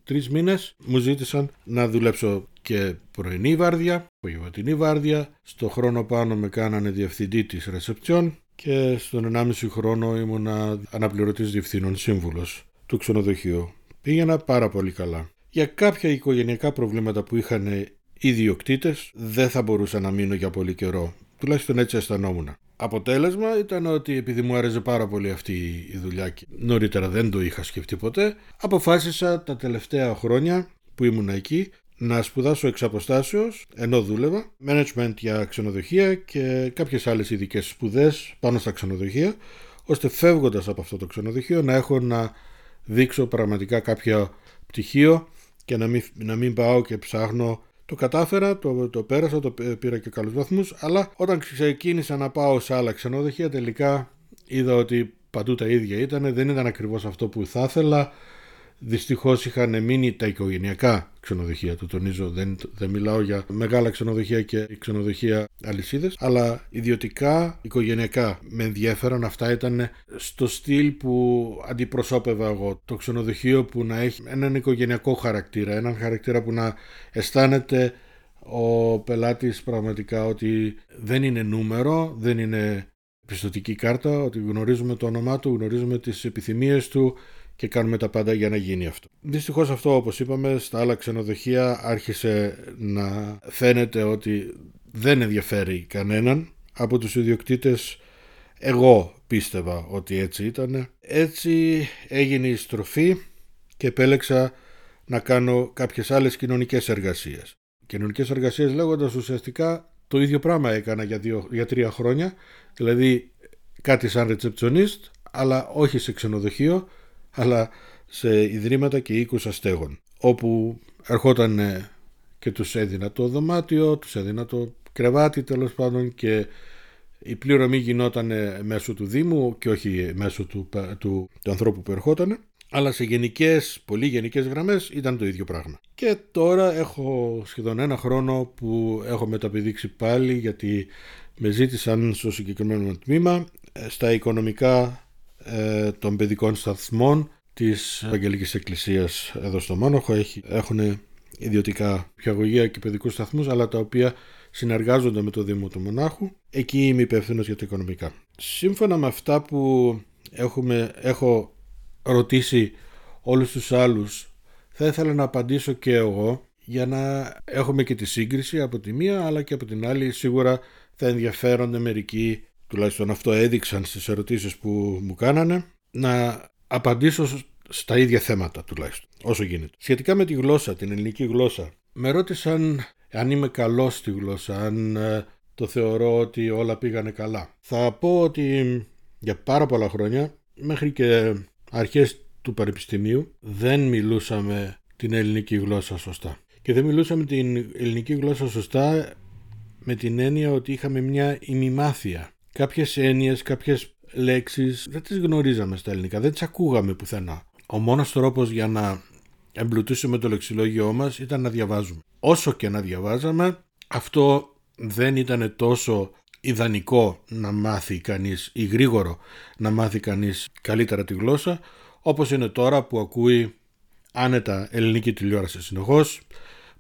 [SPEAKER 1] τρεις μήνες μου ζήτησαν να δουλέψω και πρωινή βάρδια, απογευματινή βάρδια. Στο χρόνο πάνω με κάνανε διευθυντή της ρεσεψιόν και στον 1,5 χρόνο ήμουνα αναπληρωτής διευθύνων σύμβουλος του ξενοδοχείου. Πήγαινα πάρα πολύ καλά. Για κάποια οικογενειακά προβλήματα που είχαν οι ιδιοκτήτες, δεν θα μπορούσα να μείνω για πολύ καιρό. Τουλάχιστον έτσι αισθανόμουν. Αποτέλεσμα ήταν ότι επειδή μου άρεσε πάρα πολύ αυτή η δουλειά και νωρίτερα δεν το είχα σκεφτεί ποτέ, αποφάσισα τα τελευταία χρόνια που ήμουν εκεί να σπουδάσω εξ αποστάσεως, ενώ δούλευα, management για ξενοδοχεία και κάποιες άλλες ειδικές σπουδές πάνω στα ξενοδοχεία, ώστε φεύγοντας από αυτό το ξενοδοχείο να έχω να δείξω πραγματικά κάποιο πτυχίο και να μην, να μην πάω και ψάχνω Το κατάφερα, το, το πέρασα, το πήρα και καλούς βαθμούς, αλλά όταν ξεκίνησα να πάω σε άλλα ξενοδοχεία τελικά είδα ότι παντού τα ίδια ήταν, δεν ήταν ακριβώς αυτό που θα ήθελα. Δυστυχώς είχαν μείνει τα οικογενειακά ξενοδοχεία, το τονίζω. Δεν, δεν μιλάω για μεγάλα ξενοδοχεία και ξενοδοχεία αλυσίδες, αλλά ιδιωτικά, οικογενειακά με ενδιαφέρον. Αυτά ήταν στο στυλ που αντιπροσώπευα εγώ. Το ξενοδοχείο που να έχει έναν οικογενειακό χαρακτήρα, έναν χαρακτήρα που να αισθάνεται ο πελάτης πραγματικά ότι δεν είναι νούμερο, δεν είναι πιστοτική κάρτα, ότι γνωρίζουμε το όνομά του, γνωρίζουμε τις επιθυμίες του, και κάνουμε τα πάντα για να γίνει αυτό. Δυστυχώς αυτό όπως είπαμε στα άλλα ξενοδοχεία άρχισε να φαίνεται ότι δεν ενδιαφέρει κανέναν από τους ιδιοκτήτες εγώ πίστευα ότι έτσι ήταν. Έτσι έγινε η στροφή και επέλεξα να κάνω κάποιες άλλες κοινωνικές εργασίες. Κοινωνικές εργασίες λέγοντας ουσιαστικά το ίδιο πράγμα έκανα για, δύο, για τρία χρόνια, δηλαδή κάτι σαν ρετσεπτσονίστ, αλλά όχι σε ξενοδοχείο, αλλά σε ιδρύματα και οίκους αστέγων όπου ερχόταν και τους έδινα το δωμάτιο, τους έδινα το κρεβάτι τέλος πάντων και η πληρωμή γινόταν μέσω του Δήμου και όχι μέσω του, του, του ανθρώπου που ερχόταν αλλά σε γενικές, πολύ γενικές γραμμές ήταν το ίδιο πράγμα. Και τώρα έχω σχεδόν ένα χρόνο που έχω μεταπηδήξει πάλι γιατί με ζήτησαν στο συγκεκριμένο τμήμα ε, στα οικονομικά ε, των παιδικών σταθμών της Ευαγγελικής Εκκλησίας εδώ στο Μόνοχο. Έχουν ιδιωτικά πιαγωγεία και παιδικούς σταθμούς αλλά τα οποία συνεργάζονται με το Δήμο του Μονάχου. Εκεί είμαι υπεύθυνος για τα οικονομικά. Σύμφωνα με αυτά που έχουμε, έχω ρωτήσει όλους τους άλλους θα ήθελα να απαντήσω και εγώ για να έχουμε και τη σύγκριση από τη μία αλλά και από την άλλη. Σίγουρα θα ενδιαφέρονται μερικοί τουλάχιστον αυτό έδειξαν στις ερωτήσεις που μου κάνανε, να απαντήσω στα ίδια θέματα τουλάχιστον, όσο γίνεται. Σχετικά με τη γλώσσα, την ελληνική γλώσσα, με ρώτησαν αν είμαι καλός στη γλώσσα, αν ε, το θεωρώ ότι όλα πήγανε καλά. Θα πω ότι για πάρα πολλά χρόνια, μέχρι και αρχές του πανεπιστημίου, δεν μιλούσαμε την ελληνική γλώσσα σωστά. Και δεν μιλούσαμε την ελληνική γλώσσα σωστά με την έννοια ότι είχαμε μια ημιμάθεια κάποιες έννοιες, κάποιες λέξεις δεν τις γνωρίζαμε στα ελληνικά, δεν τις ακούγαμε πουθενά. Ο μόνος τρόπος για να εμπλουτίσουμε το λεξιλόγιό μας ήταν να διαβάζουμε. Όσο και να διαβάζαμε, αυτό δεν ήταν τόσο ιδανικό να μάθει κανείς ή γρήγορο να μάθει κανείς καλύτερα τη γλώσσα όπως είναι τώρα που ακούει άνετα ελληνική τηλεόραση συνεχώς,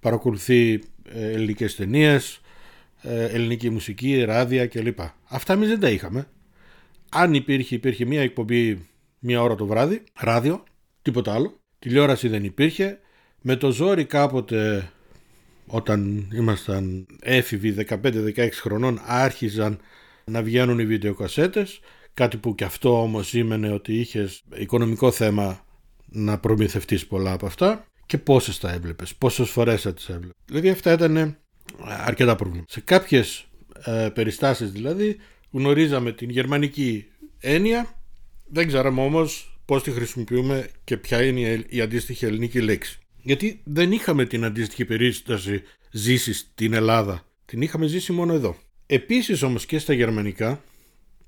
[SPEAKER 1] παρακολουθεί ε, ελληνικές ταινίες, ε, ελληνική μουσική, ράδια κλπ. Αυτά εμείς δεν τα είχαμε. Αν υπήρχε, υπήρχε μία εκπομπή μία ώρα το βράδυ, ράδιο, τίποτα άλλο. Τηλεόραση δεν υπήρχε. Με το ζόρι κάποτε όταν ήμασταν έφηβοι 15-16 χρονών άρχιζαν να βγαίνουν οι βιντεοκασέτες κάτι που και αυτό όμως σήμαινε ότι είχες οικονομικό θέμα να προμηθευτείς πολλά από αυτά και πόσες τα έβλεπες, πόσες φορές θα τις έβλεπες. Δηλαδή αυτά ήταν αρκετά προβλήματα. Σε κάποιες ε, περιστάσεις δηλαδή γνωρίζαμε την γερμανική έννοια, δεν ξέραμε όμως πώς τη χρησιμοποιούμε και ποια είναι η αντίστοιχη ελληνική λέξη. Γιατί δεν είχαμε την αντίστοιχη περίσταση ζήσεις στην Ελλάδα. Την είχαμε ζήσει μόνο εδώ. Επίσης όμως και στα γερμανικά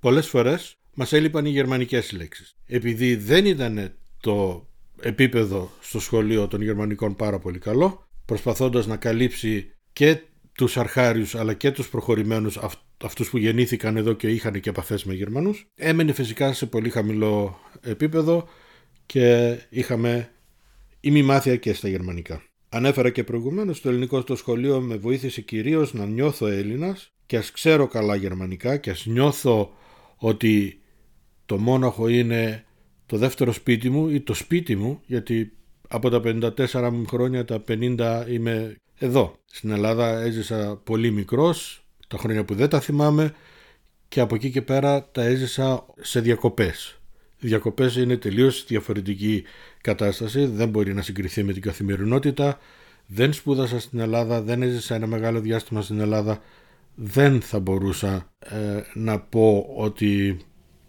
[SPEAKER 1] πολλές φορές μας έλειπαν οι γερμανικές λέξεις. Επειδή δεν ήταν το επίπεδο στο σχολείο των γερμανικών πάρα πολύ καλό, προσπαθώντας να καλύψει και τους αρχάριους αλλά και τους προχωρημένους αυτούς που γεννήθηκαν εδώ και είχαν και επαφές με Γερμανούς έμενε φυσικά σε πολύ χαμηλό επίπεδο και είχαμε ημιμάθεια και στα γερμανικά. Ανέφερα και προηγουμένως το ελληνικό στο σχολείο με βοήθησε κυρίως να νιώθω Έλληνας και ας ξέρω καλά γερμανικά και ας νιώθω ότι το μόναχο είναι το δεύτερο σπίτι μου ή το σπίτι μου γιατί από τα 54 μου χρόνια τα 50 είμαι εδώ. Στην Ελλάδα έζησα πολύ μικρός, τα χρόνια που δεν τα θυμάμαι και από εκεί και πέρα τα έζησα σε διακοπές. Οι διακοπές είναι τελείως διαφορετική κατάσταση, δεν μπορεί να συγκριθεί με την καθημερινότητα. Δεν σπούδασα στην Ελλάδα, δεν έζησα ένα μεγάλο διάστημα στην Ελλάδα. Δεν θα μπορούσα ε, να πω ότι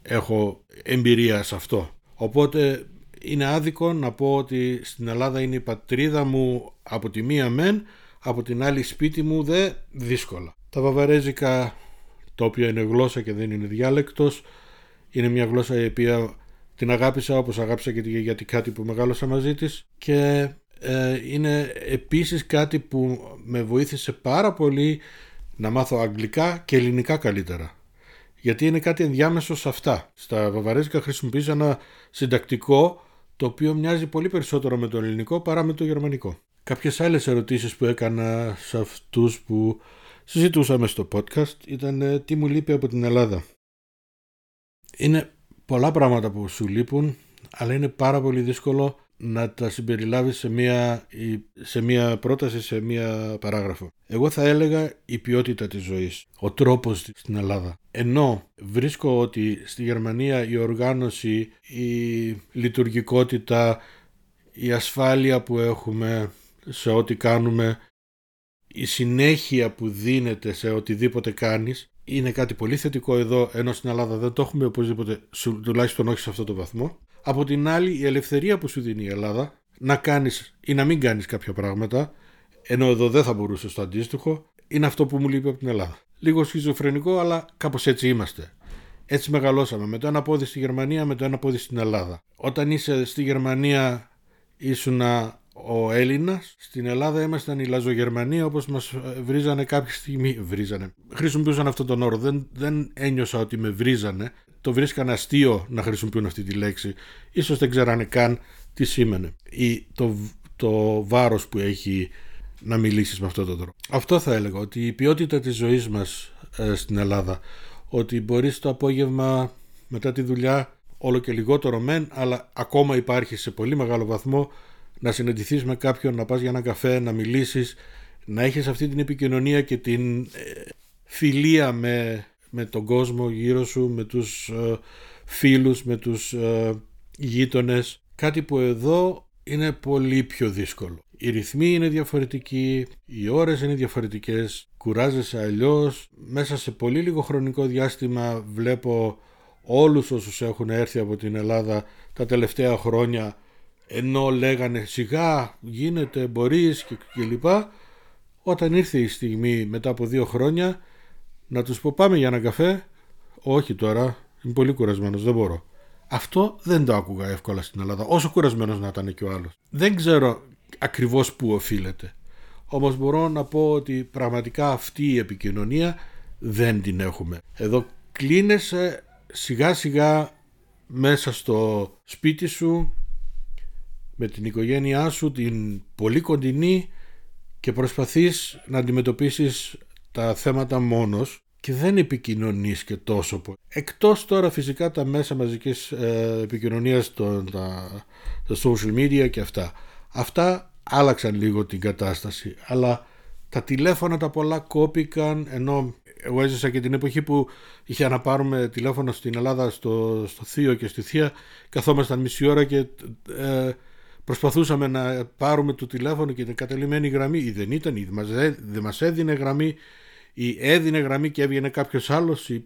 [SPEAKER 1] έχω εμπειρία σε αυτό. Οπότε είναι άδικο να πω ότι στην Ελλάδα είναι η πατρίδα μου από τη μία μεν, Από την άλλη σπίτι μου δε δύσκολα. Τα βαβαρέζικα, το οποίο είναι γλώσσα και δεν είναι διάλεκτος, είναι μια γλώσσα η οποία την αγάπησα όπως αγάπησα και τη γιατί κάτι που μεγάλωσα μαζί της και ε, είναι επίσης κάτι που με βοήθησε πάρα πολύ να μάθω αγγλικά και ελληνικά καλύτερα. Γιατί είναι κάτι ενδιάμεσο σε αυτά. Στα βαβαρέζικα χρησιμοποιείς ένα συντακτικό το οποίο μοιάζει πολύ περισσότερο με το ελληνικό παρά με το γερμανικό. Κάποιες άλλες ερωτήσεις που έκανα σε αυτούς που συζητούσαμε στο podcast ήταν ε, τι μου λείπει από την Ελλάδα. Είναι πολλά πράγματα που σου λείπουν, αλλά είναι πάρα πολύ δύσκολο να τα συμπεριλάβεις σε μια, σε μια πρόταση, σε μια παράγραφο. Εγώ θα έλεγα η ποιότητα της ζωής, ο τρόπος στην Ελλάδα. Ενώ βρίσκω ότι στη Γερμανία η οργάνωση, η λειτουργικότητα, η ασφάλεια που έχουμε σε ό,τι κάνουμε, η συνέχεια που δίνεται σε οτιδήποτε κάνεις είναι κάτι πολύ θετικό εδώ, ενώ στην Ελλάδα δεν το έχουμε οπωσδήποτε, τουλάχιστον όχι σε αυτό το βαθμό. Από την άλλη, η ελευθερία που σου δίνει η Ελλάδα να κάνεις ή να μην κάνεις κάποια πράγματα, ενώ εδώ δεν θα μπορούσε το αντίστοιχο, είναι αυτό που μου λείπει από την Ελλάδα. Λίγο σχιζοφρενικό, αλλά κάπως έτσι είμαστε. Έτσι μεγαλώσαμε. Με το ένα πόδι στη Γερμανία, με το ένα πόδι στην Ελλάδα. Όταν είσαι στη Γερμανία, ήσουν ο Έλληνας. Στην Ελλάδα ήμασταν οι Λαζογερμανοί, όπως μας βρίζανε κάποια στιγμή. Βρίζανε. Χρησιμοποιούσαν αυτόν τον όρο. Δεν, δεν ένιωσα ότι με βρίζανε. Το βρίσκαν αστείο να χρησιμοποιούν αυτή τη λέξη. Ίσως δεν ξέρανε καν τι σήμαινε. Ή το, το βάρος που έχει να μιλήσεις με αυτόν τον τρόπο. Αυτό θα έλεγα, ότι η ποιότητα της ζωής μας ε, στην Ελλάδα, ότι μπορείς το απόγευμα μετά τη δουλειά, όλο και λιγότερο μεν, αλλά ακόμα υπάρχει σε πολύ μεγάλο βαθμό να συναντηθείς με κάποιον, να πας για ένα καφέ, να μιλήσεις, να έχεις αυτή την επικοινωνία και την ε, φιλία με, με τον κόσμο γύρω σου, με τους ε, φίλους, με τους ε, γείτονες. Κάτι που εδώ είναι πολύ πιο δύσκολο. Οι ρυθμοί είναι διαφορετικοί, οι ώρες είναι διαφορετικές, κουράζεσαι αλλιώς. Μέσα σε πολύ λίγο χρονικό διάστημα βλέπω όλους όσους έχουν έρθει από την Ελλάδα τα τελευταία χρόνια ενώ λέγανε σιγά γίνεται μπορείς και, και λοιπά. Όταν ήρθε η στιγμή μετά από δύο χρόνια να τους πω πάμε για ένα καφέ όχι τώρα είμαι πολύ κουρασμένος δεν μπορώ αυτό δεν το άκουγα εύκολα στην Ελλάδα όσο κουρασμένος να ήταν και ο άλλος. Δεν ξέρω ακριβώς πού οφείλεται. Όμως μπορώ να πω ότι πραγματικά αυτή η επικοινωνία δεν την έχουμε. Εδώ κλείνεσαι σιγά σιγά μέσα στο σπίτι σου με την οικογένειά σου την πολύ κοντινή και προσπαθείς να αντιμετωπίσεις τα θέματα μόνος και δεν επικοινωνείς και τόσο πολύ. Εκτός τώρα φυσικά τα μέσα μαζικής ε, επικοινωνίας, το, τα, τα social media και αυτά. Αυτά άλλαξαν λίγο την κατάσταση, αλλά τα τηλέφωνα τα πολλά κόπηκαν, ενώ εγώ έζησα και την εποχή που είχε να πάρουμε τηλέφωνο στην Ελλάδα στο, στο Θείο και στη Θεία, καθόμασταν μισή ώρα και ε, προσπαθούσαμε να πάρουμε το τηλέφωνο και την κατελημένη γραμμή ή δεν ήταν, ή δεν μας έδινε γραμμή ή έδινε γραμμή και έβγαινε κάποιος άλλος ή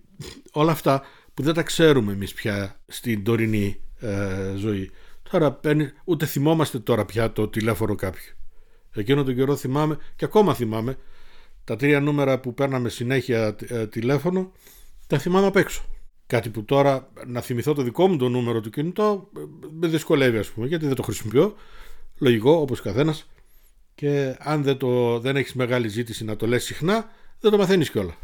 [SPEAKER 1] όλα αυτά που δεν τα ξέρουμε εμείς πια στην τωρινή ε, ζωή. Τώρα παίρνει, ούτε θυμόμαστε τώρα πια το τηλέφωνο κάποιου. Εκείνο τον καιρό θυμάμαι και ακόμα θυμάμαι τα τρία νούμερα που παίρναμε συνέχεια ε, τηλέφωνο τα θυμάμαι απ' έξω. Κάτι που τώρα να θυμηθώ το δικό μου το νούμερο του κινητό με δυσκολεύει ας πούμε γιατί δεν το χρησιμοποιώ. Λογικό όπως καθένας και αν δεν, το, δεν έχεις μεγάλη ζήτηση να το λες συχνά δεν το μαθαίνεις κιόλα.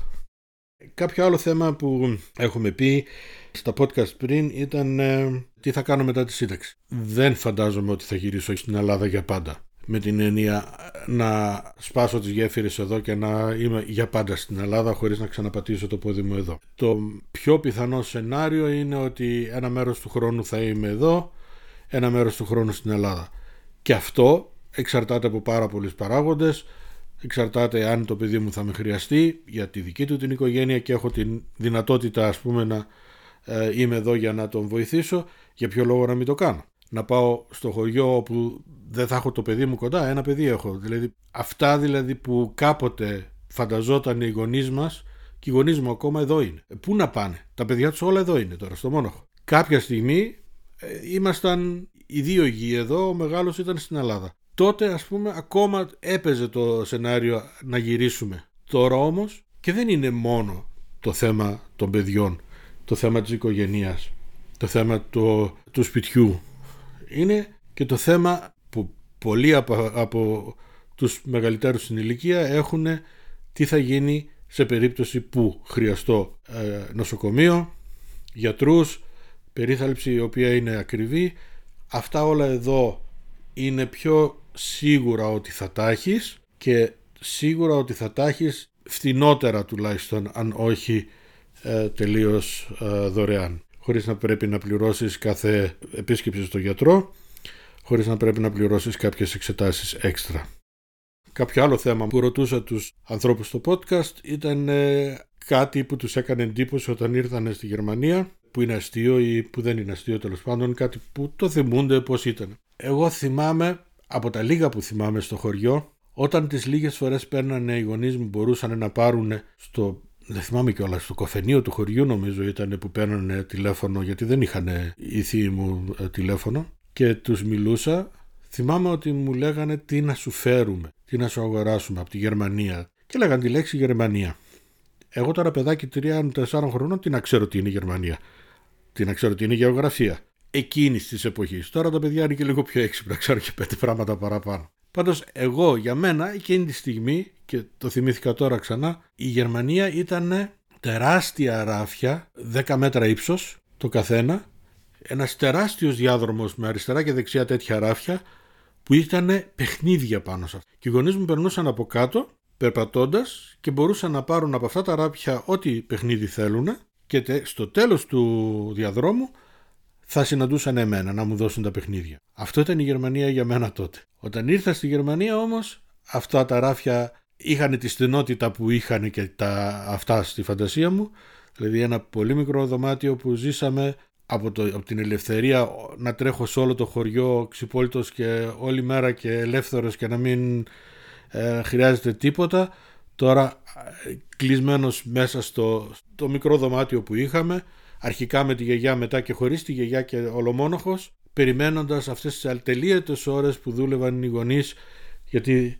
[SPEAKER 1] Κάποιο άλλο θέμα που έχουμε πει στα podcast πριν ήταν ε, τι θα κάνω μετά τη σύνταξη. Δεν φαντάζομαι ότι θα γυρίσω στην Ελλάδα για πάντα με την έννοια να σπάσω τις γέφυρες εδώ και να είμαι για πάντα στην Ελλάδα χωρίς να ξαναπατήσω το πόδι μου εδώ. Το πιο πιθανό σενάριο είναι ότι ένα μέρος του χρόνου θα είμαι εδώ, ένα μέρος του χρόνου στην Ελλάδα. Και αυτό εξαρτάται από πάρα πολλούς παράγοντες, εξαρτάται αν το παιδί μου θα με χρειαστεί για τη δική του την οικογένεια και έχω την δυνατότητα ας πούμε να ε, είμαι εδώ για να τον βοηθήσω, για ποιο λόγο να μην το κάνω; Να πάω στο χωριό όπου δεν θα έχω το παιδί μου κοντά, ένα παιδί έχω. Δηλαδή, αυτά δηλαδή που κάποτε φανταζόταν οι γονείς μας και οι γονείς μου ακόμα εδώ είναι. Ε, πού να πάνε, τα παιδιά τους όλα εδώ είναι τώρα, στο Μόνοχο. Κάποια στιγμή ε, ήμασταν οι δύο γη εδώ, ο μεγάλος ήταν στην Ελλάδα. τότε ας πούμε ακόμα έπαιζε το σενάριο να γυρίσουμε. Τώρα όμως και δεν είναι μόνο το θέμα των παιδιών, το θέμα της οικογένειας, το θέμα του, του σπιτιού. Είναι και το θέμα που πολλοί από, από τους μεγαλύτερους στην ηλικία έχουν τι θα γίνει σε περίπτωση που χρειαστώ ε, νοσοκομείο, γιατρούς, περίθαλψη η οποία είναι ακριβή. Αυτά όλα εδώ είναι πιο σίγουρα ότι θα τα και σίγουρα ότι θα τα φθηνότερα τουλάχιστον αν όχι ε, τελείως ε, δωρεάν χωρίς να πρέπει να πληρώσεις κάθε επίσκεψη στο γιατρό χωρίς να πρέπει να πληρώσεις κάποιες εξετάσεις έξτρα. Κάποιο άλλο θέμα που ρωτούσα τους ανθρώπους στο podcast ήταν ε, κάτι που τους έκανε εντύπωση όταν ήρθαν στη Γερμανία που είναι αστείο ή που δεν είναι αστείο τέλος πάντων, κάτι που το θυμούνται πώς ήταν. Εγώ θυμάμαι, από τα λίγα που θυμάμαι στο χωριό, όταν τις λίγες φορές παίρνανε οι γονείς μου μπορούσαν να πάρουν στο δεν θυμάμαι κιόλας, στο κοφενείο του χωριού νομίζω ήταν που παίρνανε τηλέφωνο γιατί δεν είχαν οι θείοι μου ε, τηλέφωνο και τους μιλούσα θυμάμαι ότι μου λέγανε τι να σου φέρουμε, τι να σου αγοράσουμε από τη Γερμανία και λέγανε τη λέξη Γερμανία. Εγώ τώρα παιδάκι 3-4 χρονών τι να ξέρω τι είναι η Γερμανία. Τι να ξέρω τι είναι η γεωγραφία. Εκείνης της εποχής. Τώρα τα παιδιά είναι και λίγο πιο έξυπνα, ξέρω και πέντε πράγματα παραπάνω. Πάντως εγώ για μένα εκείνη τη στιγμή και το θυμήθηκα τώρα ξανά η Γερμανία ήταν τεράστια ράφια 10 μέτρα ύψος το καθένα ένας τεράστιος διάδρομος με αριστερά και δεξιά τέτοια ράφια που ήταν παιχνίδια πάνω σε αυτό. Και οι γονείς μου περνούσαν από κάτω περπατώντας και μπορούσαν να πάρουν από αυτά τα ράπια ό,τι παιχνίδι θέλουν και στο τέλος του διαδρόμου θα συναντούσαν εμένα να μου δώσουν τα παιχνίδια. Αυτό ήταν η Γερμανία για μένα τότε. Όταν ήρθα στη Γερμανία όμως αυτά τα ράφια είχαν τη στενότητα που είχαν και τα, αυτά στη φαντασία μου. Δηλαδή ένα πολύ μικρό δωμάτιο που ζήσαμε από, το, από την ελευθερία να τρέχω σε όλο το χωριό ξυπόλυτος και όλη μέρα και ελεύθερος και να μην ε, χρειάζεται τίποτα. Τώρα ε, κλεισμένος μέσα στο, στο μικρό δωμάτιο που είχαμε αρχικά με τη γιαγιά μετά και χωρίς τη γιαγιά και ολομόνοχος περιμένοντας αυτές τις αλτελείωτες ώρες που δούλευαν οι γονείς γιατί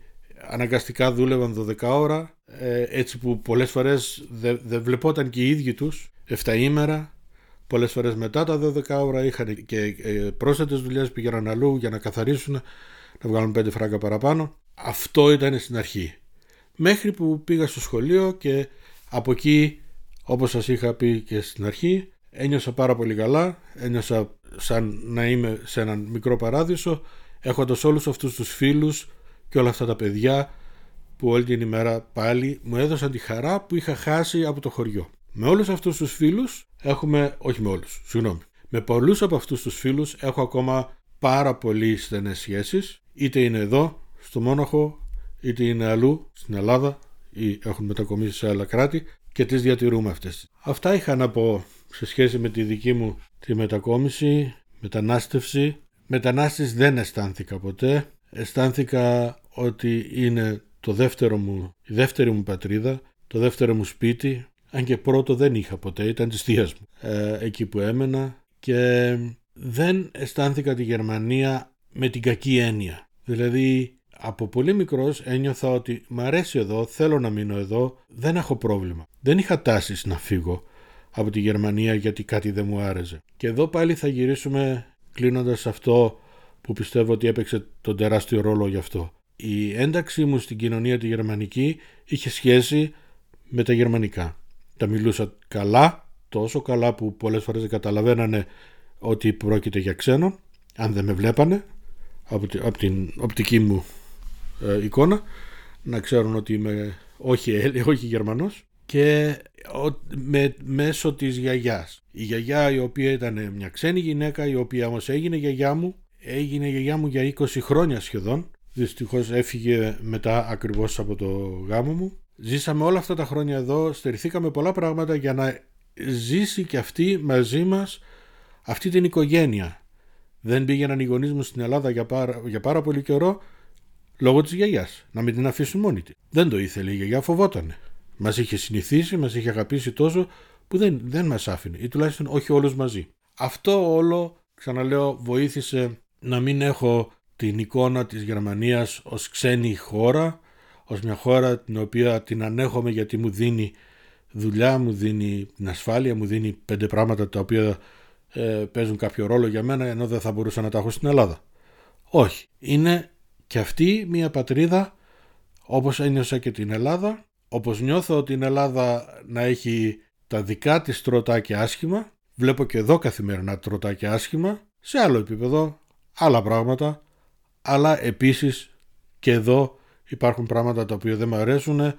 [SPEAKER 1] αναγκαστικά δούλευαν 12 ώρα ε, έτσι που πολλές φορές δεν δε βλεπόταν και οι ίδιοι τους 7 ημέρα. Πολλές φορές μετά τα 12 ώρα είχαν και ε, πρόσθετες δουλειές πήγαιναν αλλού για να καθαρίσουν να βγάλουν 5 φράγκα παραπάνω. Αυτό ήταν στην αρχή. Μέχρι που πήγα στο σχολείο και από εκεί όπως σας είχα πει και στην αρχή ένιωσα πάρα πολύ καλά. Ένιωσα σαν να είμαι σε έναν μικρό παράδεισο έχοντας όλους αυτούς τους φίλους και όλα αυτά τα παιδιά που όλη την ημέρα πάλι μου έδωσαν τη χαρά που είχα χάσει από το χωριό. Με όλους αυτούς τους φίλους έχουμε, όχι με όλους, συγγνώμη, με πολλούς από αυτούς τους φίλους έχω ακόμα πάρα πολύ στενές σχέσεις, είτε είναι εδώ, στο Μόναχο, είτε είναι αλλού, στην Ελλάδα ή έχουν μετακομίσει σε άλλα κράτη και τις διατηρούμε αυτές. Αυτά είχα να πω σε σχέση με τη δική μου τη μετακόμιση, μετανάστευση. Μετανάστης δεν αισθάνθηκα ποτέ. Αισθάνθηκα ότι είναι το δεύτερο μου, η δεύτερη μου πατρίδα, το δεύτερο μου σπίτι, αν και πρώτο δεν είχα ποτέ, ήταν της θείας μου, ε, εκεί που έμενα και δεν αισθάνθηκα τη Γερμανία με την κακή έννοια. Δηλαδή από πολύ μικρός ένιωθα ότι μ' αρέσει εδώ, θέλω να μείνω εδώ, δεν έχω πρόβλημα. Δεν είχα τάσεις να φύγω από τη Γερμανία γιατί κάτι δεν μου άρεσε. Και εδώ πάλι θα γυρίσουμε κλείνοντας αυτό που πιστεύω ότι έπαιξε τον τεράστιο ρόλο γι' αυτό. Η ένταξή μου στην κοινωνία τη γερμανική είχε σχέση με τα γερμανικά. Τα μιλούσα καλά, τόσο καλά που πολλές φορές δεν καταλαβαίνανε ότι πρόκειται για ξένο, αν δεν με βλέπανε από την οπτική μου ε, εικόνα, να ξέρουν ότι είμαι όχι, όχι Γερμανός και με, μέσω της γιαγιάς. Η γιαγιά η οποία ήταν μια ξένη γυναίκα η οποία όμως έγινε γιαγιά μου έγινε γιαγιά μου για 20 χρόνια σχεδόν δυστυχώς έφυγε μετά ακριβώς από το γάμο μου. Ζήσαμε όλα αυτά τα χρόνια εδώ στερηθήκαμε πολλά πράγματα για να ζήσει και αυτή μαζί μας αυτή την οικογένεια. Δεν πήγαιναν οι γονείς μου στην Ελλάδα για πάρα, για πάρα πολύ καιρό λόγω της γιαγιάς να μην την αφήσουν μόνη της. Δεν το ήθελε η γιαγιά φοβότανε. Μας είχε συνηθίσει, μας είχε αγαπήσει τόσο που δεν, δεν μας άφηνε ή τουλάχιστον όχι όλους μαζί. Αυτό όλο, ξαναλέω, βοήθησε να μην έχω την εικόνα της Γερμανίας ως ξένη χώρα, ως μια χώρα την οποία την ανέχομαι γιατί μου δίνει δουλειά, μου δίνει την ασφάλεια, μου δίνει πέντε πράγματα τα οποία ε, παίζουν κάποιο ρόλο για μένα ενώ δεν θα μπορούσα να τα έχω στην Ελλάδα. Όχι. Είναι και αυτή μια πατρίδα όπως ένιωσα και την Ελλάδα, όπως νιώθω την Ελλάδα να έχει τα δικά της τροτάκια άσχημα, βλέπω και εδώ καθημερινά τροτάκια άσχημα, σε άλλο επίπεδο, άλλα πράγματα, αλλά επίσης και εδώ υπάρχουν πράγματα τα οποία δεν μου αρέσουν,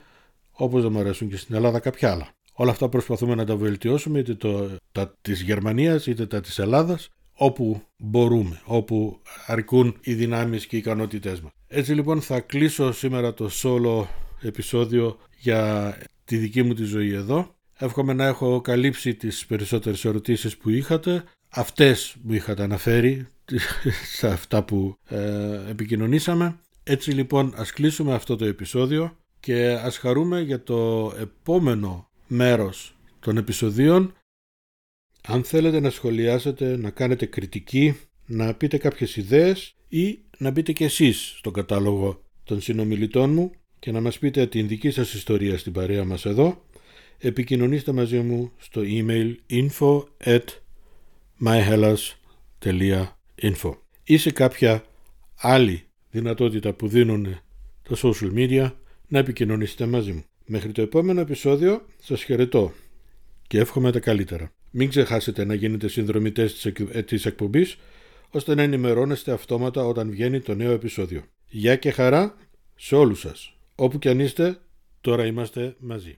[SPEAKER 1] όπως δεν μου αρέσουν και στην Ελλάδα κάποια άλλα. Όλα αυτά προσπαθούμε να τα βελτιώσουμε, είτε το, τα της Γερμανίας είτε τα της Ελλάδας, όπου μπορούμε, όπου αρκούν οι δυνάμεις και οι ικανότητές μας. Έτσι λοιπόν θα κλείσω σήμερα το solo επεισόδιο για τη δική μου τη ζωή εδώ. Εύχομαι να έχω καλύψει τις περισσότερες ερωτήσεις που είχατε. Αυτές που είχατε αναφέρει σε αυτά που ε, επικοινωνήσαμε. Έτσι λοιπόν ας κλείσουμε αυτό το επεισόδιο και ας χαρούμε για το επόμενο μέρος των επεισοδίων. Αν θέλετε να σχολιάσετε, να κάνετε κριτική, να πείτε κάποιες ιδέες ή να μπείτε και εσείς στον κατάλογο των συνομιλητών μου και να μας πείτε την δική σας ιστορία στην παρέα μας εδώ, επικοινωνήστε μαζί μου στο email info at myhellas.info ή σε κάποια άλλη δυνατότητα που δίνουν τα social media να επικοινωνήσετε μαζί μου. Μέχρι το επόμενο επεισόδιο σας χαιρετώ και εύχομαι τα καλύτερα. Μην ξεχάσετε να γίνετε συνδρομητές της εκπομπής ώστε να ενημερώνεστε αυτόματα όταν βγαίνει το νέο επεισόδιο. Γεια και χαρά σε όλους σας. Όπου και αν είστε, τώρα είμαστε μαζί.